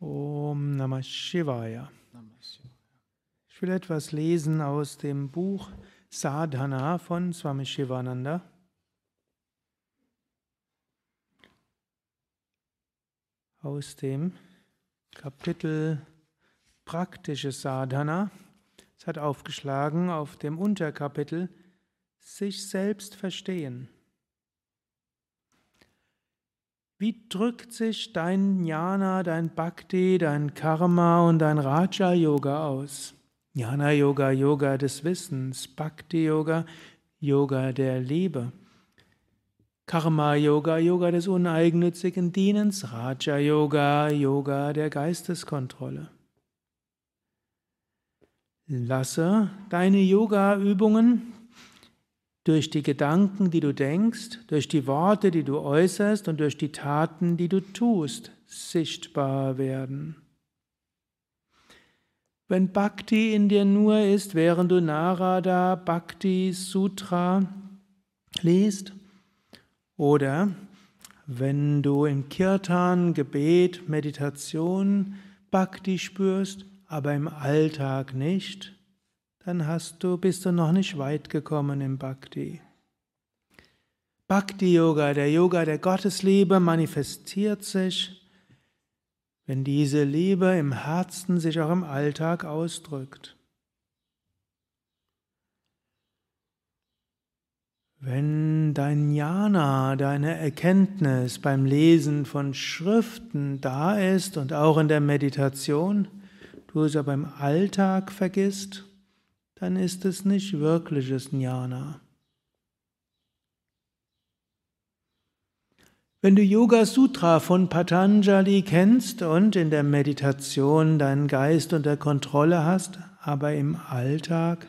Om Namah Shivaya. Ich will etwas lesen aus dem Buch Sadhana von Swami Shivananda. Aus dem Kapitel Praktische Sadhana. Es hat aufgeschlagen auf dem Unterkapitel Sich selbst verstehen. Wie drückt sich dein Jnana, dein Bhakti, dein Karma und dein Raja Yoga aus? Jnana Yoga, Yoga des Wissens, Bhakti Yoga, Yoga der Liebe. Karma Yoga, Yoga des uneigennützigen Dienens, Raja Yoga, Yoga der Geisteskontrolle. Lasse deine Yoga-Übungen durch die Gedanken, die du denkst, durch die Worte, die du äußerst und durch die Taten, die du tust, sichtbar werden. Wenn Bhakti in dir nur ist, während du Narada Bhakti Sutra liest, oder wenn du im Kirtan, Gebet, Meditation Bhakti spürst, aber im Alltag nicht, dann hast du, bist du noch nicht weit gekommen im Bhakti. Bhakti Yoga, der Yoga der Gottesliebe, manifestiert sich, wenn diese Liebe im Herzen sich auch im Alltag ausdrückt. Wenn dein Jnana, deine Erkenntnis beim Lesen von Schriften da ist und auch in der Meditation, du es aber im Alltag vergisst, dann ist es nicht wirkliches Jnana. Wenn du Yoga Sutra von Patanjali kennst und in der Meditation deinen Geist unter Kontrolle hast, aber im Alltag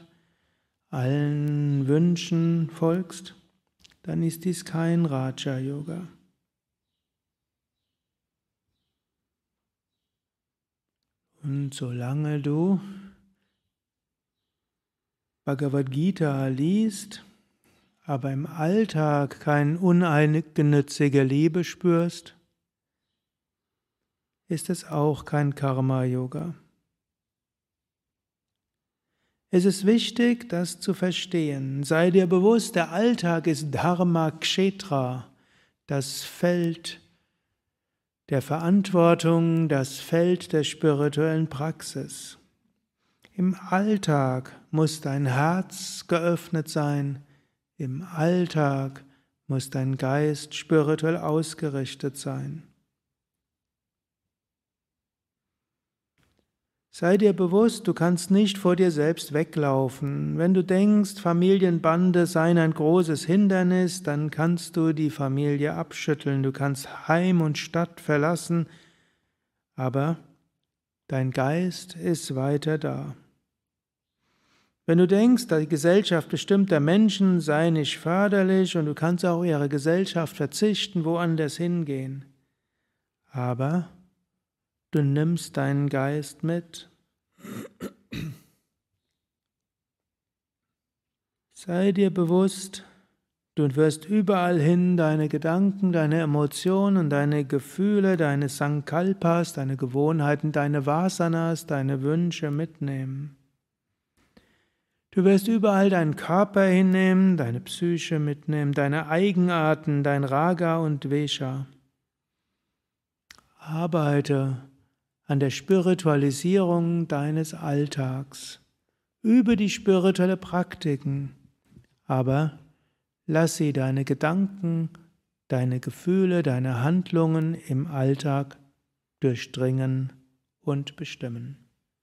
allen Wünschen folgst, dann ist dies kein Raja Yoga. Und solange du Bhagavad Gita liest, aber im Alltag keine uneigennützige Liebe spürst, ist es auch kein Karma-Yoga. Es ist wichtig, das zu verstehen. Sei dir bewusst, der Alltag ist Dharma Kshetra, das Feld der Verantwortung, das Feld der spirituellen Praxis. Im Alltag muss dein Herz geöffnet sein, im Alltag muss dein Geist spirituell ausgerichtet sein. Sei dir bewusst, du kannst nicht vor dir selbst weglaufen. Wenn du denkst, Familienbande seien ein großes Hindernis, dann kannst du die Familie abschütteln, du kannst Heim und Stadt verlassen, aber dein Geist ist weiter da. Wenn du denkst, die Gesellschaft bestimmter Menschen sei nicht förderlich und du kannst auch ihre Gesellschaft verzichten, woanders hingehen, aber du nimmst deinen Geist mit. Sei dir bewusst, du wirst überall hin deine Gedanken, deine Emotionen, deine Gefühle, deine Sankalpas, deine Gewohnheiten, deine Vasanas, deine Wünsche mitnehmen. Du wirst überall deinen Körper hinnehmen, deine Psyche mitnehmen, deine Eigenarten, dein Raga und Vesha. Arbeite an der Spiritualisierung deines Alltags. Übe die spirituelle Praktiken, aber lass sie deine Gedanken, deine Gefühle, deine Handlungen im Alltag durchdringen und bestimmen.